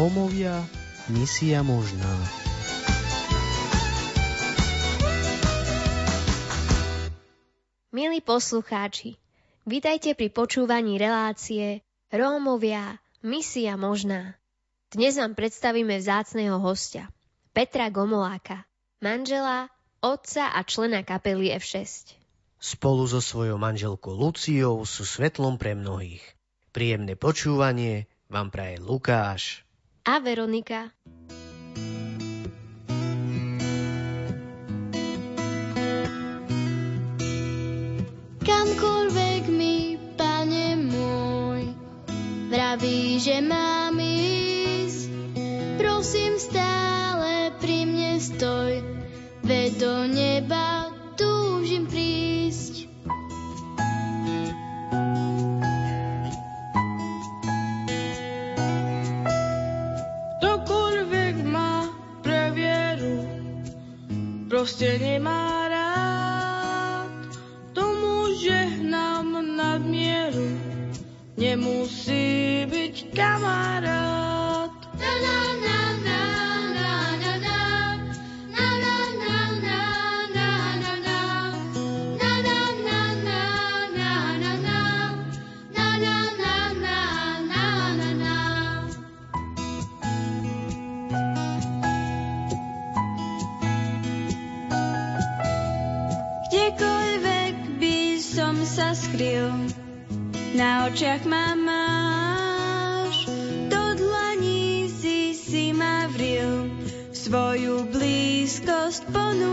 Rómovia, misia možná. Milí poslucháči, vítajte pri počúvaní relácie Rómovia, misia možná. Dnes vám predstavíme vzácného hostia, Petra Gomoláka, manžela, otca a člena kapely F6. Spolu so svojou manželkou Luciou sú svetlom pre mnohých. Príjemné počúvanie vám praje Lukáš a Veronika. Kamkoľvek mi, pane môj, vraví, že mám ísť, prosím stále pri mne stoj, veď do neba túžim prísť. Proste nemá očiach ma máš, do dlaní si si ma vril, svoju blízkosť ponúkaš.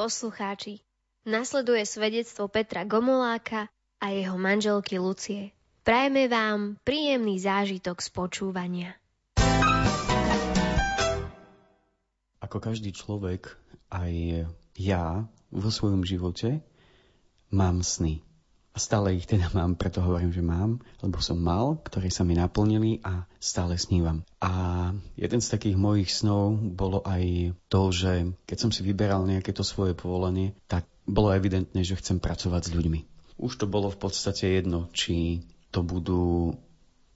Poslucháči, nasleduje svedectvo Petra Gomoláka a jeho manželky Lucie. Prajeme vám príjemný zážitok z počúvania. Ako každý človek, aj ja vo svojom živote mám sny. Stále ich teda mám, preto hovorím, že mám, lebo som mal, ktoré sa mi naplnili a stále snívam. A jeden z takých mojich snov bolo aj to, že keď som si vyberal nejaké to svoje povolanie, tak bolo evidentné, že chcem pracovať s ľuďmi. Už to bolo v podstate jedno, či to budú,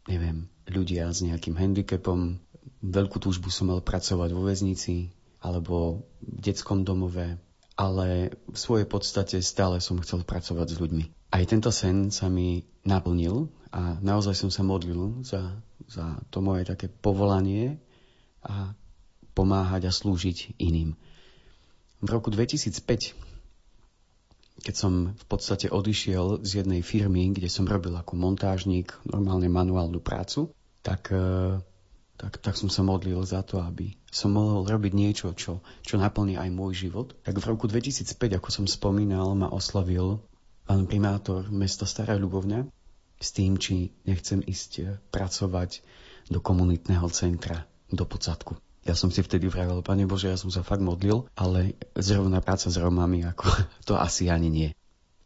neviem, ľudia s nejakým handicapom, veľkú túžbu som mal pracovať vo väznici alebo v detskom domove, ale v svojej podstate stále som chcel pracovať s ľuďmi. Aj tento sen sa mi naplnil a naozaj som sa modlil za, za to moje také povolanie a pomáhať a slúžiť iným. V roku 2005, keď som v podstate odišiel z jednej firmy, kde som robil ako montážnik, normálne manuálnu prácu, tak, eh, tak, tak som sa modlil za to, aby som mohol robiť niečo, čo, čo naplní aj môj život. Tak v roku 2005, ako som spomínal, ma oslavil pán primátor mesta Stará Ľubovňa s tým, či nechcem ísť eh, pracovať do komunitného centra, do Pocatku. Ja som si vtedy vravel, Pane Bože, ja som sa fakt modlil, ale zrovna práca s Romami, ako to asi ani nie.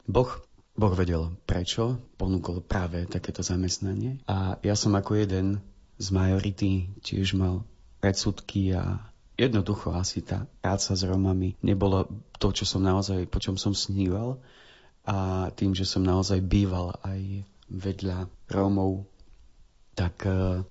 Boh, boh vedel, prečo ponúkol práve takéto zamestnanie. A ja som ako jeden z majority tiež mal predsudky a jednoducho asi tá práca s Romami nebolo to, čo som naozaj, po čom som sníval. A tým, že som naozaj býval aj vedľa Rómov, tak eh,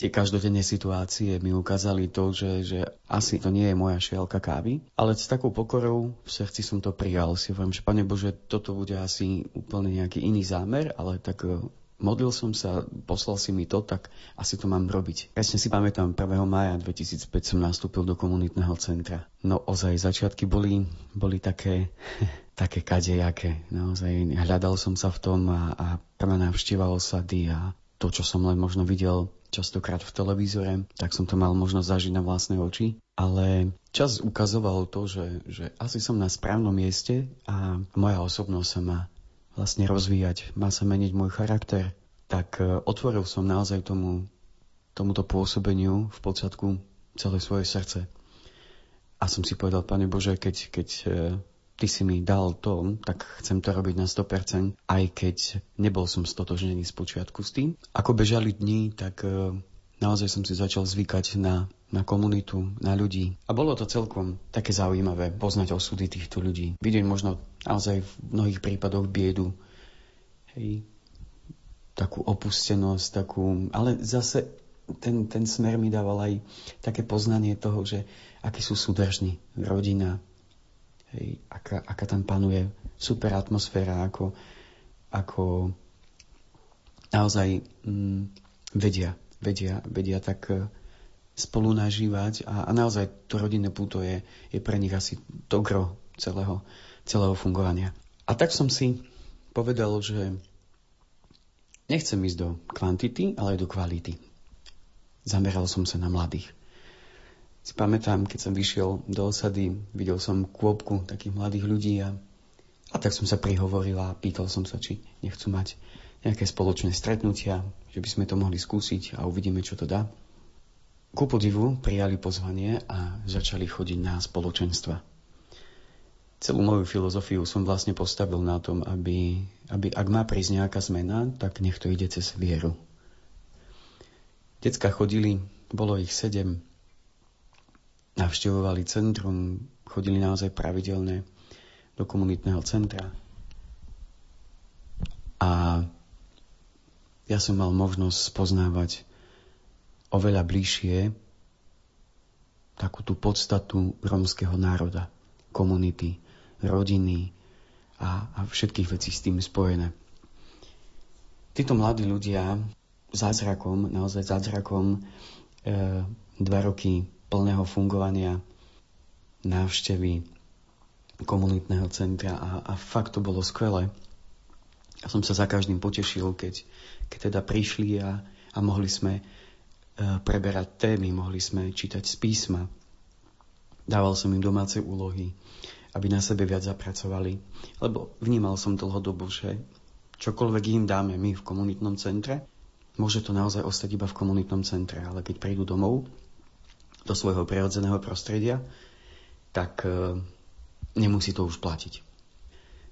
tie každodenné situácie mi ukázali to, že, že asi to nie je moja šielka kávy, ale s takou pokorou v srdci som to prijal. Si hovorím, že Pane Bože, toto bude asi úplne nejaký iný zámer, ale tak e, modlil som sa, poslal si mi to, tak asi to mám robiť. Presne si pamätám, 1. maja 2005 som nastúpil do komunitného centra. No ozaj, začiatky boli, boli také, také kadejaké. Naozaj hľadal som sa v tom a, a prvá návšteva osady a to, čo som len možno videl častokrát v televízore, tak som to mal možnosť zažiť na vlastné oči. Ale čas ukazoval to, že, že asi som na správnom mieste a moja osobnosť sa má vlastne rozvíjať, má sa meniť môj charakter. Tak e, otvoril som naozaj tomu, tomuto pôsobeniu v podsledku celé svoje srdce. A som si povedal, Pane Bože, keď, keď e, ty si mi dal to, tak chcem to robiť na 100%, aj keď nebol som stotožnený z počiatku s tým. Ako bežali dní, tak e, naozaj som si začal zvykať na, na komunitu, na ľudí. A bolo to celkom také zaujímavé poznať osudy týchto ľudí. Vidieť možno naozaj v mnohých prípadoch biedu, hej, takú opustenosť, takú, ale zase ten, ten smer mi dával aj také poznanie toho, že akí sú súdržní, rodina, Hej, aká, aká tam panuje super atmosféra, ako, ako naozaj mm, vedia, vedia, vedia tak e, spolu nažívať a, a naozaj to rodinné púto je, je pre nich asi dobro celého, celého fungovania. A tak som si povedal, že nechcem ísť do kvantity, ale aj do kvality. Zameral som sa na mladých si pamätám, keď som vyšiel do osady, videl som kôpku takých mladých ľudí a, a tak som sa prihovoril a pýtal som sa, či nechcú mať nejaké spoločné stretnutia, že by sme to mohli skúsiť a uvidíme, čo to dá. Ku podivu prijali pozvanie a začali chodiť na spoločenstva. Celú moju filozofiu som vlastne postavil na tom, aby, aby ak má prísť nejaká zmena, tak nech to ide cez vieru. Decka chodili, bolo ich sedem, navštevovali centrum, chodili naozaj pravidelne do komunitného centra. A ja som mal možnosť spoznávať oveľa bližšie takú tú podstatu rómskeho národa, komunity, rodiny a, a všetkých vecí s tým spojené. Títo mladí ľudia zázrakom, naozaj zázrakom, e, dva roky plného fungovania návštevy komunitného centra a, a fakt to bolo skvelé. Ja som sa za každým potešil, keď, keď teda prišli a, a mohli sme e, preberať témy, mohli sme čítať z písma. Dával som im domáce úlohy, aby na sebe viac zapracovali, lebo vnímal som dlhodobo, že čokoľvek im dáme my v komunitnom centre, môže to naozaj ostať iba v komunitnom centre, ale keď prídu domov, do svojho prirodzeného prostredia, tak e, nemusí to už platiť.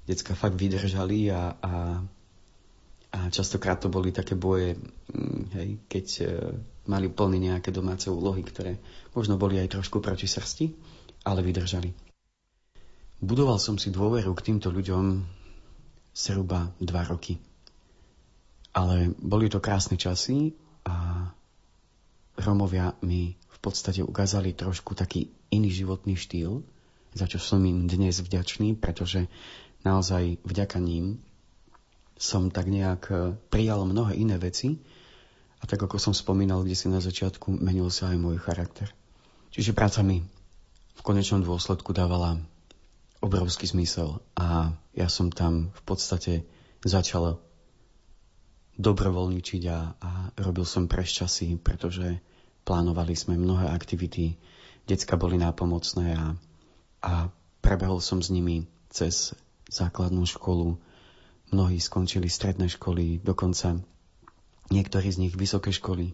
Decka fakt vydržali a, a, a častokrát to boli také boje, mm, hej, keď e, mali plný nejaké domáce úlohy, ktoré možno boli aj trošku proti srsti, ale vydržali. Budoval som si dôveru k týmto ľuďom zhruba dva roky. Ale boli to krásne časy a Romovia mi v podstate ukázali trošku taký iný životný štýl, za čo som im dnes vďačný, pretože naozaj vďaka ním som tak nejak e, prijal mnohé iné veci a tak ako som spomínal kde si na začiatku, menil sa aj môj charakter. Čiže práca mi v konečnom dôsledku dávala obrovský zmysel a ja som tam v podstate začal dobrovoľničiť a, a robil som preščasy, pretože Plánovali sme mnohé aktivity, decka boli nápomocné a, a prebehol som s nimi cez základnú školu. Mnohí skončili stredné školy, dokonca niektorí z nich vysoké školy.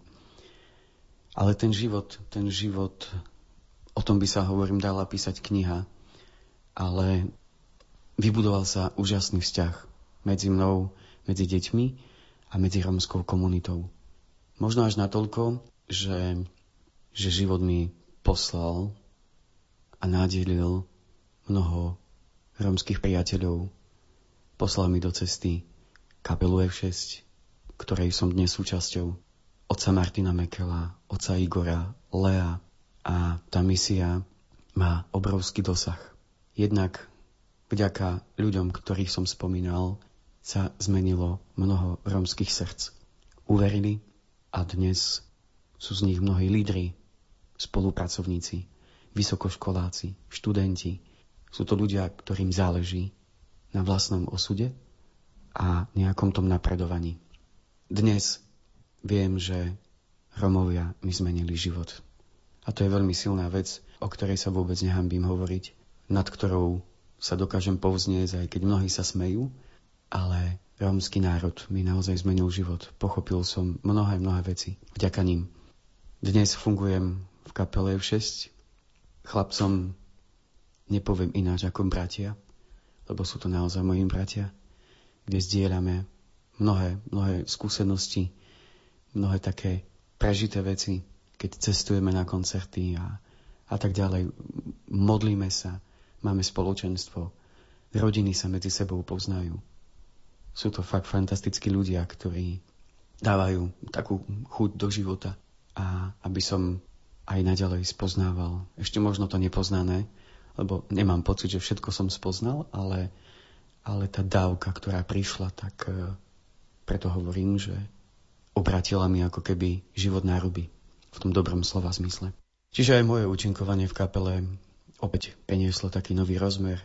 Ale ten život, ten život, o tom by sa, hovorím, dala písať kniha, ale vybudoval sa úžasný vzťah medzi mnou, medzi deťmi a medzi romskou komunitou. Možno až natoľko, že, že život mi poslal a nadelil mnoho rómskych priateľov. Poslal mi do cesty kapelu F6, ktorej som dnes súčasťou. otca Martina Mekela, otca Igora, Lea a tá misia má obrovský dosah. Jednak vďaka ľuďom, ktorých som spomínal, sa zmenilo mnoho rómskych srdc. Uverili a dnes sú z nich mnohí lídry, spolupracovníci, vysokoškoláci, študenti. Sú to ľudia, ktorým záleží na vlastnom osude a nejakom tom napredovaní. Dnes viem, že Romovia mi zmenili život. A to je veľmi silná vec, o ktorej sa vôbec nehambím hovoriť, nad ktorou sa dokážem povznieť, aj keď mnohí sa smejú, ale rómsky národ mi naozaj zmenil život. Pochopil som mnohé, mnohé veci vďaka ním. Dnes fungujem v kapele v 6. Chlapcom nepoviem ináč ako bratia, lebo sú to naozaj moji bratia, kde zdieľame mnohé, mnohé skúsenosti, mnohé také prežité veci, keď cestujeme na koncerty a, a tak ďalej. Modlíme sa, máme spoločenstvo, rodiny sa medzi sebou poznajú. Sú to fakt fantastickí ľudia, ktorí dávajú takú chuť do života a aby som aj naďalej spoznával ešte možno to nepoznané, lebo nemám pocit, že všetko som spoznal, ale, ale tá dávka, ktorá prišla, tak e, preto hovorím, že obratila mi ako keby život náruby v tom dobrom slova zmysle. Čiže aj moje účinkovanie v kapele opäť prenieslo taký nový rozmer.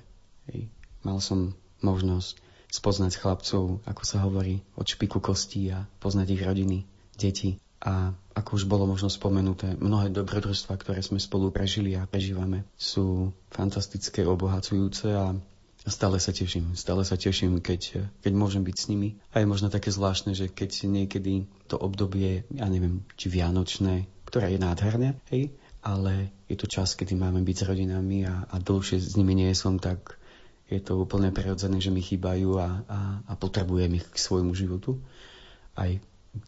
Mal som možnosť spoznať chlapcov, ako sa hovorí, od špiku kostí a poznať ich rodiny, deti. A ako už bolo možno spomenuté, mnohé dobrodružstva, ktoré sme spolu prežili a prežívame, sú fantastické, obohacujúce a stále sa teším. Stále sa teším, keď, keď môžem byť s nimi. A je možno také zvláštne, že keď niekedy to obdobie, ja neviem, či vianočné, ktoré je nádherné, hej, ale je to čas, kedy máme byť s rodinami a, a dlhšie s nimi nie som, tak je to úplne prirodzené, že mi chýbajú a, a, a potrebujem ich k svojmu životu. Aj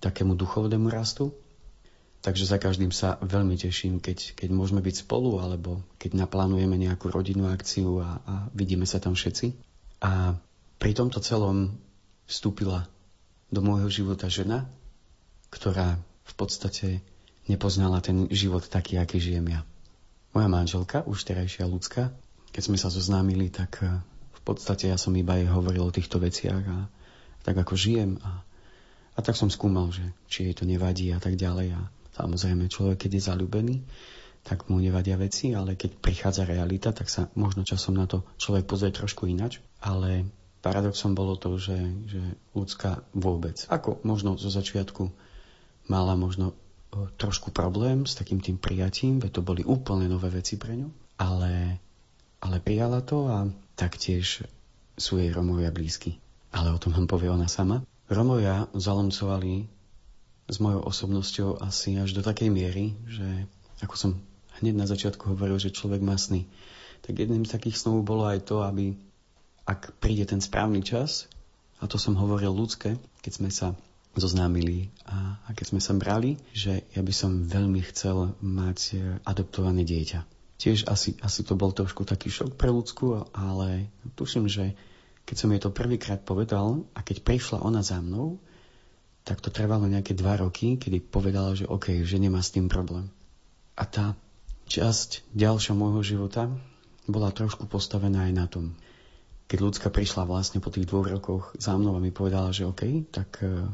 takému duchovnému rastu. Takže za každým sa veľmi teším, keď, keď môžeme byť spolu, alebo keď naplánujeme nejakú rodinnú akciu a, a vidíme sa tam všetci. A pri tomto celom vstúpila do môjho života žena, ktorá v podstate nepoznala ten život taký, aký žijem ja. Moja manželka, už terajšia ľudská, keď sme sa zoznámili, tak eh, v podstate ja som iba jej hovoril o týchto veciach a tak ako žijem a a tak som skúmal, že či jej to nevadí a tak ďalej. A samozrejme, človek, keď je zalúbený, tak mu nevadia veci, ale keď prichádza realita, tak sa možno časom na to človek pozrie trošku inač. Ale paradoxom bolo to, že, že ľudská vôbec, ako možno zo začiatku mala možno trošku problém s takým tým prijatím, veď to boli úplne nové veci pre ňu, ale, ale prijala to a taktiež sú jej Romovia blízky. Ale o tom vám povie ona sama. Romovia zalomcovali s mojou osobnosťou asi až do takej miery, že ako som hneď na začiatku hovoril, že človek má sny, tak jedným z takých snov bolo aj to, aby ak príde ten správny čas, a to som hovoril ľudské, keď sme sa zoznámili a, a keď sme sa brali, že ja by som veľmi chcel mať e, adoptované dieťa. Tiež asi, asi to bol trošku taký šok pre ľudskú, ale tuším, že keď som jej to prvýkrát povedal a keď prišla ona za mnou, tak to trvalo nejaké dva roky, kedy povedala, že OK, že nemá s tým problém. A tá časť ďalšia môjho života bola trošku postavená aj na tom. Keď ľudská prišla vlastne po tých dvoch rokoch za mnou a mi povedala, že OK, tak uh,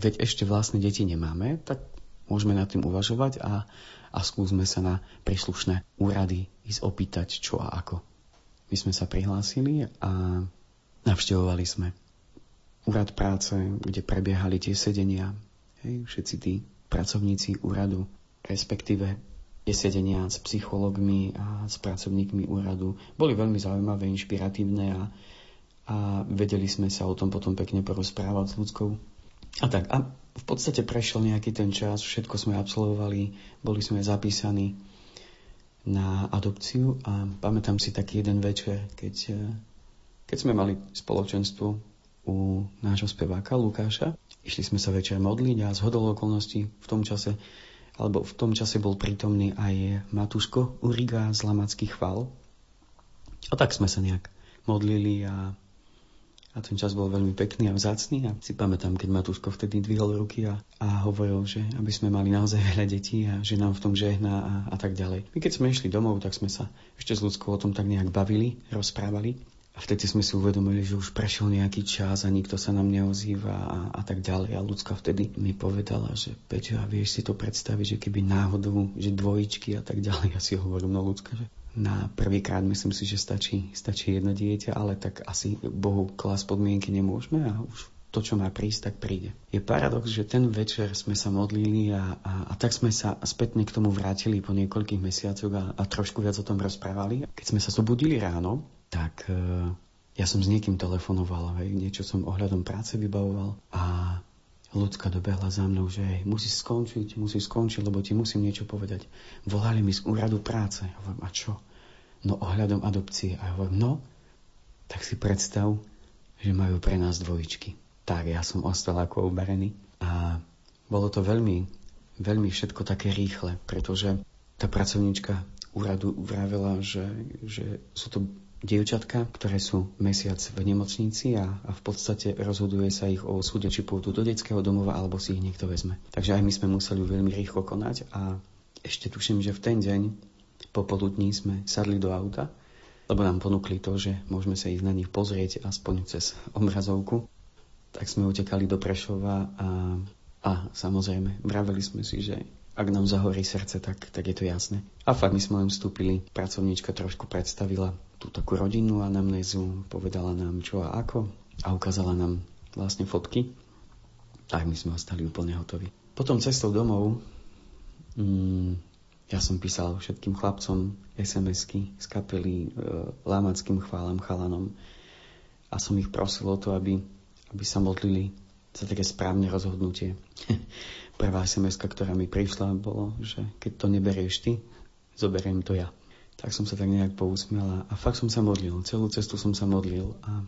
veď ešte vlastne deti nemáme, tak môžeme nad tým uvažovať a, a skúsme sa na príslušné úrady ísť opýtať, čo a ako. My sme sa prihlásili a Navštevovali sme úrad práce, kde prebiehali tie sedenia, hej, všetci tí pracovníci úradu, respektíve tie sedenia s psychológmi a s pracovníkmi úradu boli veľmi zaujímavé, inšpiratívne a, a vedeli sme sa o tom potom pekne porozprávať s ľudskou. A tak, a v podstate prešiel nejaký ten čas, všetko sme absolvovali, boli sme zapísaní na adopciu a pamätám si taký jeden večer, keď keď sme mali spoločenstvo u nášho speváka Lukáša, išli sme sa večer modliť a zhodol okolností v tom čase, alebo v tom čase bol prítomný aj Matuško Uriga z Lamackých chval. A tak sme sa nejak modlili a, A ten čas bol veľmi pekný a vzácný a si pamätám, keď Matúško vtedy dvihol ruky a, a hovoril, že aby sme mali naozaj veľa detí a že nám v tom žehná a, a tak ďalej. My keď sme išli domov, tak sme sa ešte s ľudskou o tom tak nejak bavili, rozprávali. A vtedy sme si uvedomili, že už prešiel nejaký čas a nikto sa nám neozýva a, a tak ďalej. A ľudská vtedy mi povedala, že Peťo, a vieš si to predstaviť, že keby náhodou, že dvojičky a tak ďalej. Ja si hovorím, no ľudská, že na prvýkrát myslím si, že stačí, stačí jedno dieťa, ale tak asi Bohu klas podmienky nemôžeme a už to, čo má prísť, tak príde. Je paradox, že ten večer sme sa modlili a, a, a tak sme sa spätne k tomu vrátili po niekoľkých mesiacoch a, a trošku viac o tom rozprávali. Keď sme sa zobudili ráno, tak e, ja som s niekým telefonoval, hej, niečo som ohľadom práce vybavoval a ľudská dobehla za mnou, že hej, musí skončiť, musí skončiť, lebo ti musím niečo povedať. Volali mi z úradu práce. Hovorím, a čo? No ohľadom adopcie. A ja hovorím, no, tak si predstav, že majú pre nás dvojičky. Tak ja som ostal ako uberený. A bolo to veľmi, veľmi všetko také rýchle, pretože tá pracovníčka úradu vravela, že, že sú to dievčatka, ktoré sú mesiac v nemocnici a, a v podstate rozhoduje sa ich o súde, či pôjdu do detského domova, alebo si ich niekto vezme. Takže aj my sme museli veľmi rýchlo konať a ešte tuším, že v ten deň popoludní sme sadli do auta, lebo nám ponúkli to, že môžeme sa ísť na nich pozrieť aspoň cez obrazovku. Tak sme utekali do Prešova a, a samozrejme vraveli sme si, že ak nám zahorí srdce, tak, tak je to jasné. A fakt my sme len vstúpili, pracovníčka trošku predstavila tú takú rodinnú anamnézu, povedala nám čo a ako a ukázala nám vlastne fotky. Tak my sme ostali úplne hotoví. Potom cestou domov mm, ja som písal všetkým chlapcom SMS-ky z kapely e, lámackým chválam chalanom a som ich prosil o to, aby, aby sa modlili za také správne rozhodnutie. Prvá sms ktorá mi prišla, bolo, že keď to neberieš ty, zoberiem to ja. Tak som sa tak nejak pousmiel a fakt som sa modlil. Celú cestu som sa modlil a,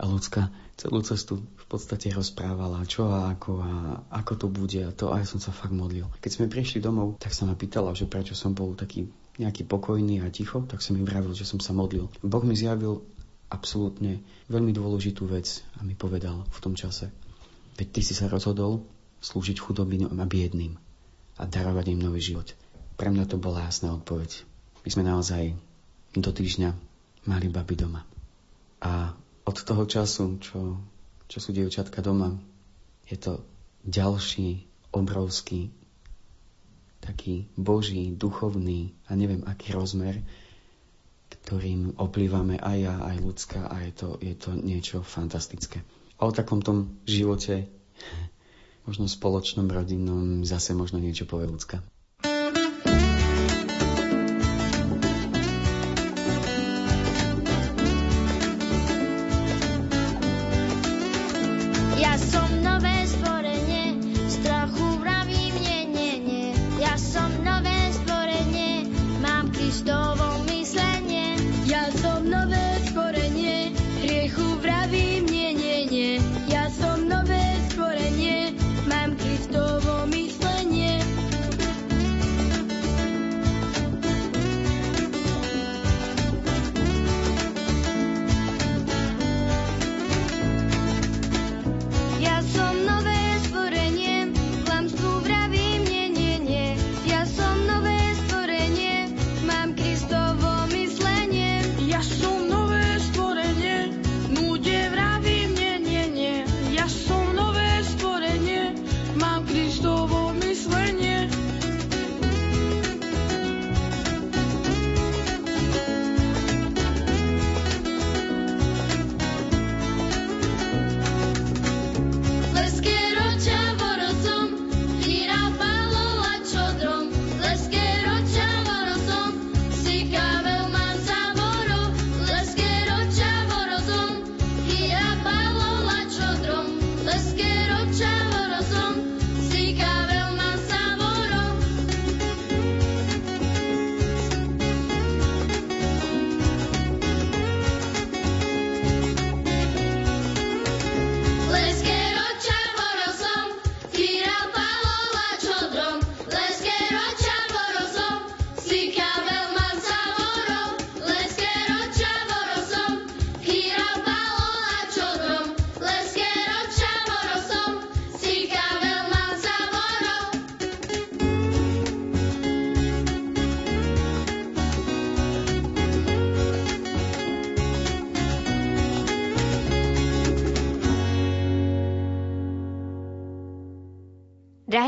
a ľudská celú cestu v podstate rozprávala, čo a ako a ako to bude a to a ja som sa fakt modlil. Keď sme prišli domov, tak sa ma pýtala, že prečo som bol taký nejaký pokojný a ticho, tak som mi vravil, že som sa modlil. Boh mi zjavil absolútne veľmi dôležitú vec a mi povedal v tom čase. Veď ty si sa rozhodol slúžiť chudobným a biedným a darovať im nový život. Pre mňa to bola jasná odpoveď. My sme naozaj do týždňa mali baby doma. A od toho času, čo, čo sú dievčatka doma, je to ďalší obrovský taký boží, duchovný a neviem aký rozmer, ktorým oplývame aj ja, aj ľudská a je to, je to niečo fantastické. A o takom tom živote možno spoločnom, rodinnom, zase možno niečo povie ľudská.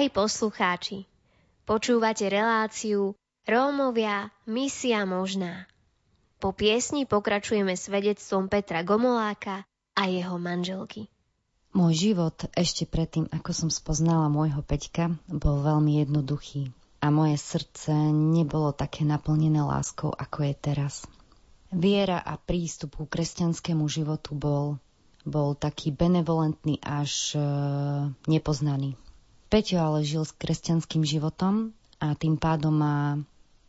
Drahí poslucháči, počúvate reláciu Rómovia, misia možná. Po piesni pokračujeme svedectvom Petra Gomoláka a jeho manželky. Môj život ešte predtým, ako som spoznala môjho Peťka, bol veľmi jednoduchý a moje srdce nebolo také naplnené láskou, ako je teraz. Viera a prístup ku kresťanskému životu bol, bol taký benevolentný až e, nepoznaný. Peťo ale žil s kresťanským životom a tým pádom ma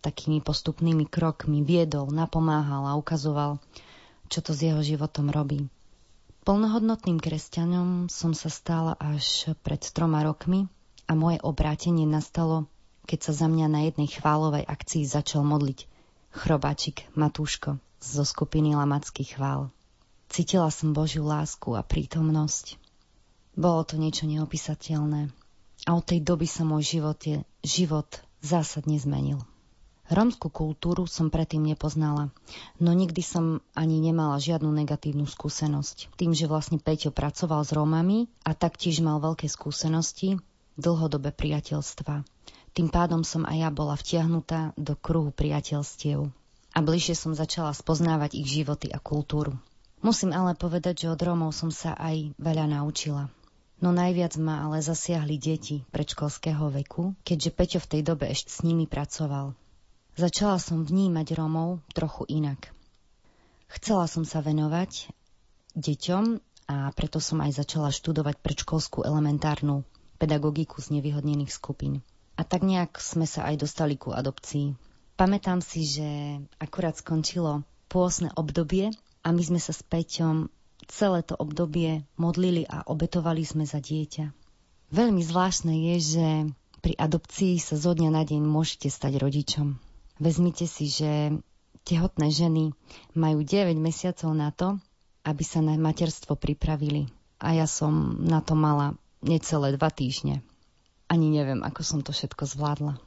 takými postupnými krokmi viedol, napomáhal a ukazoval, čo to s jeho životom robí. Plnohodnotným kresťanom som sa stala až pred troma rokmi a moje obrátenie nastalo, keď sa za mňa na jednej chválovej akcii začal modliť chrobáčik Matúško zo skupiny Lamacký chvál. Cítila som Božiu lásku a prítomnosť. Bolo to niečo neopísateľné a od tej doby sa môj život, je, život zásadne zmenil. Rómskú kultúru som predtým nepoznala, no nikdy som ani nemala žiadnu negatívnu skúsenosť. Tým, že vlastne Peťo pracoval s Rómami a taktiež mal veľké skúsenosti, dlhodobé priateľstva. Tým pádom som aj ja bola vtiahnutá do kruhu priateľstiev a bližšie som začala spoznávať ich životy a kultúru. Musím ale povedať, že od Rómov som sa aj veľa naučila. No najviac ma ale zasiahli deti predškolského veku, keďže Peťo v tej dobe ešte s nimi pracoval. Začala som vnímať Romov trochu inak. Chcela som sa venovať deťom a preto som aj začala študovať predškolskú elementárnu pedagogiku z nevyhodnených skupín. A tak nejak sme sa aj dostali ku adopcii. Pamätám si, že akurát skončilo pôsne obdobie a my sme sa s Peťom celé to obdobie modlili a obetovali sme za dieťa. Veľmi zvláštne je, že pri adopcii sa zo dňa na deň môžete stať rodičom. Vezmite si, že tehotné ženy majú 9 mesiacov na to, aby sa na materstvo pripravili. A ja som na to mala necelé dva týždne. Ani neviem, ako som to všetko zvládla.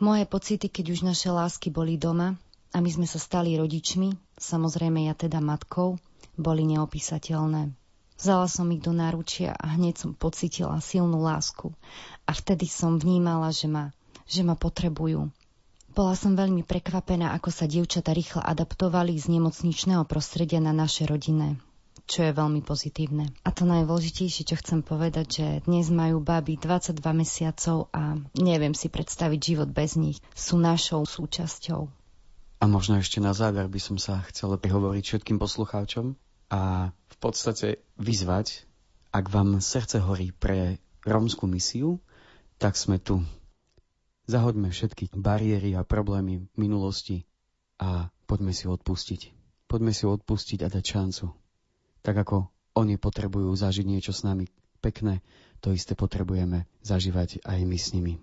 Moje pocity, keď už naše lásky boli doma a my sme sa stali rodičmi, samozrejme ja teda matkou, boli neopísateľné. Vzala som ich do náručia a hneď som pocitila silnú lásku. A vtedy som vnímala, že ma, že ma potrebujú. Bola som veľmi prekvapená, ako sa dievčata rýchlo adaptovali z nemocničného prostredia na naše rodinné čo je veľmi pozitívne. A to najdôležitejšie, čo chcem povedať, že dnes majú baby 22 mesiacov a neviem si predstaviť život bez nich. Sú našou súčasťou. A možno ešte na záver by som sa chcel prihovoriť všetkým poslucháčom a v podstate vyzvať, ak vám srdce horí pre rómskú misiu, tak sme tu. Zahoďme všetky bariéry a problémy minulosti a poďme si odpustiť. Poďme si odpustiť a dať šancu. Tak ako oni potrebujú zažiť niečo s nami pekné, to isté potrebujeme zažívať aj my s nimi.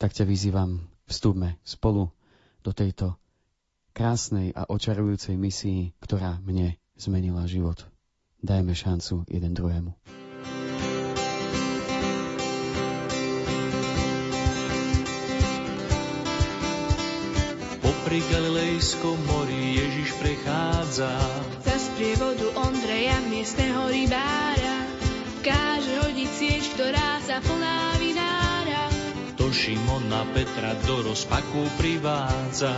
Tak ťa vyzývam, vstúpme spolu do tejto krásnej a očarujúcej misii, ktorá mne zmenila život. Dajme šancu jeden druhému. Popri Galilejskom mori Ježiš prechádza. Za sprievodu Ondreja, miestneho rybára, káže hodiť sieť, ktorá sa plná vinára. To Šimona Petra do rozpaku privádza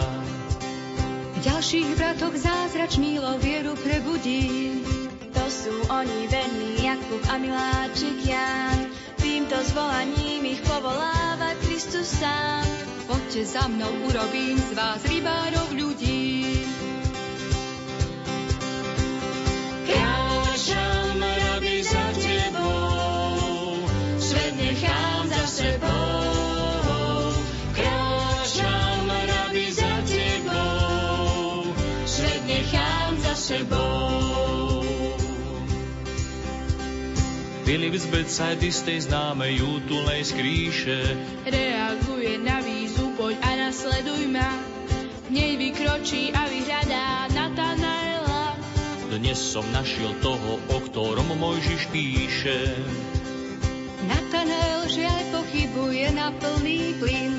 ďalších bratoch zázrač milo vieru prebudí. To sú oni verní Jakub a Miláčik Jan. Týmto zvolaním ich povoláva Kristus sám. Poďte za mnou, urobím z vás rybárov ľudí. Sebou. Filip z Becajdy z tej známej útulnej skríše reaguje na výzu, poď a nasleduj ma. V nej vykročí a vyhľadá Natanaela. Dnes som našiel toho, o ktorom Mojžiš píše. Natanael žiaľ pochybuje na plný plyn.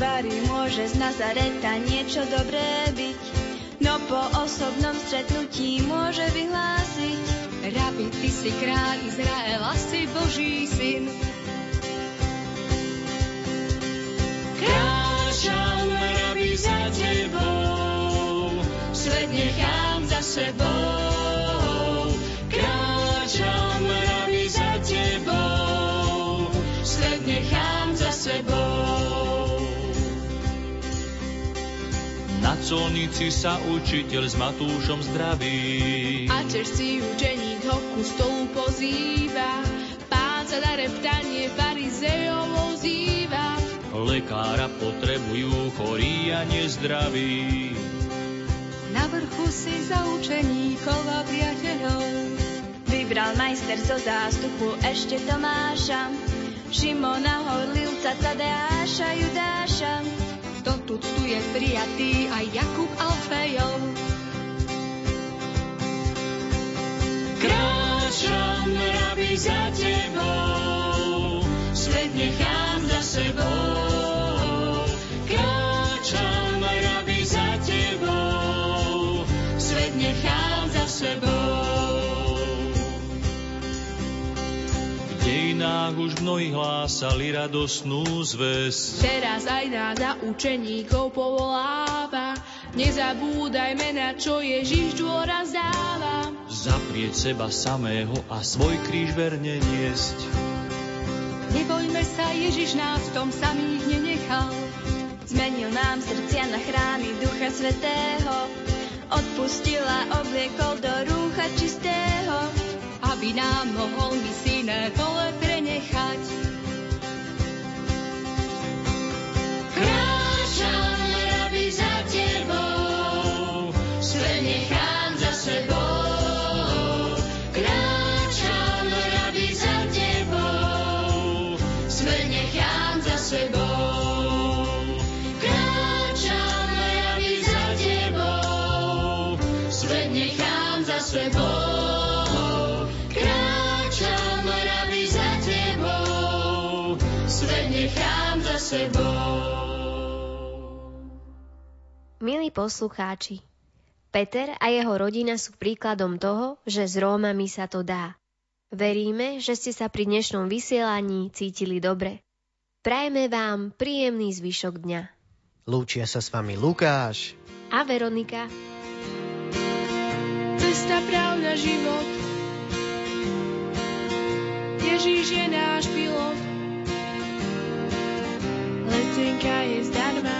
Bari môže z Nazareta niečo dobré byť. No po osobnom stretnutí môže vyhlásiť Rabi, ty si král Izraela, si Boží syn. Kráčam, rabi, za tebou, svet nechám za sebou. Na colnici sa učiteľ s Matúšom zdraví. A čerstvý učeník ho ku stolu pozýva, pán sa na reptanie farizejov ozýva. Lekára potrebujú chorí a nezdraví. Na vrchu si za učeníkov a priateľov Vybral majster zo zástupu ešte Tomáša, Šimona Horlivca, Tadeáša, Judáša. Tu je prijatý aj Jakub Alfejov. Kráčam, rabi za tebou, svet nechám za sebou. Mnohí hlásali radosnú zväz. Teraz aj nás za učeníkov povoláva, nezabúdajme na čo Ježiš dôraz dáva. Zaprieť seba samého a svoj kríž verne niesť. Nebojme sa, Ježiš nás v tom samých nenechal. Zmenil nám srdcia na chrámy Ducha Svetého, odpustil a obliekol do rúcha čistého. Aby nám mohol misijné pole prenechať. Kráčam, rabi za tebou, svet nechám za sebou. Kráčam, rabi za tebou, svet za sebou. Kráčam, rabi za tebou, svet nechám za sebou. Sebou. Milí poslucháči, Peter a jeho rodina sú príkladom toho, že s Rómami sa to dá. Veríme, že ste sa pri dnešnom vysielaní cítili dobre. Prajeme vám príjemný zvyšok dňa. Lúčia sa s vami Lukáš. A Veronika. Cesta, pravda, život. Ježíš je náš pilot. Letenka je zdarma.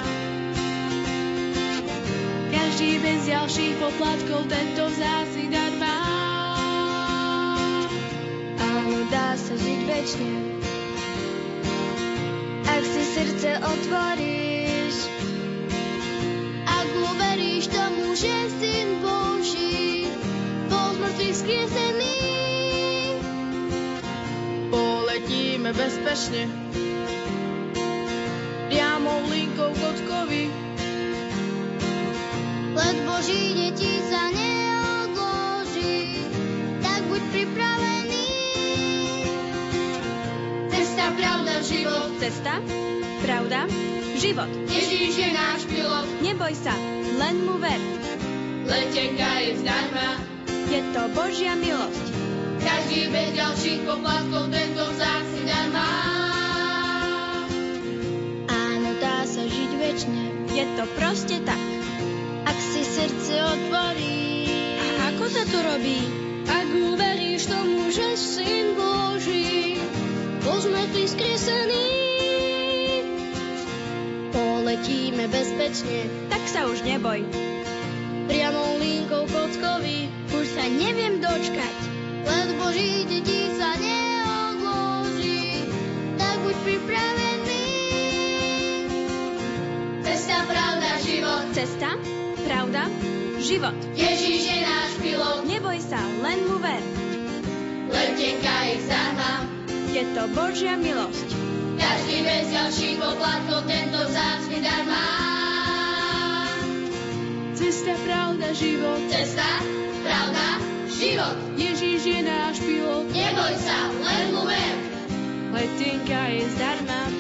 Každý bez ďalších poplatkov tento vzácny dar dá sa žiť večne. Ak si srdce otvoríš, ak uveríš tomu, že Syn Boží bol z mŕtvych skriesený. Poletíme bezpečne. Kockovi. Let Boží detí sa neodloží, tak buď pripravený. Cesta, pravda, život, Cesta, pravda, život. Ježíš je náš pilot. Neboj sa, len mu ver. Letenka je zdarma, Je to Božia milosť. každý bez ďalších poplatkov tento vzácny dar má. Je to proste tak. ak si srdce otvorí. A ako sa to robí? Ak uveríš tomu, že Syn Boží bol z mŕtvych skriesený. Poletíme bezpečne, Tak sa už neboj. priamou linkou kockovi. Už sa neviem dočkať, let Boží detí sa neodloží. Tak buď pripravený. Cesta, pravda, život. Ježíš je náš pilot. Neboj sa, len mu ver. Letenka je zdarma. Je to Božia milosť. Každý bez ďalších poplatkov tento vzácny dar má. Cesta, pravda, život. Cesta, pravda, život. Ježíš je náš pilot. Neboj sa, len mu ver. Letenka je zdarma.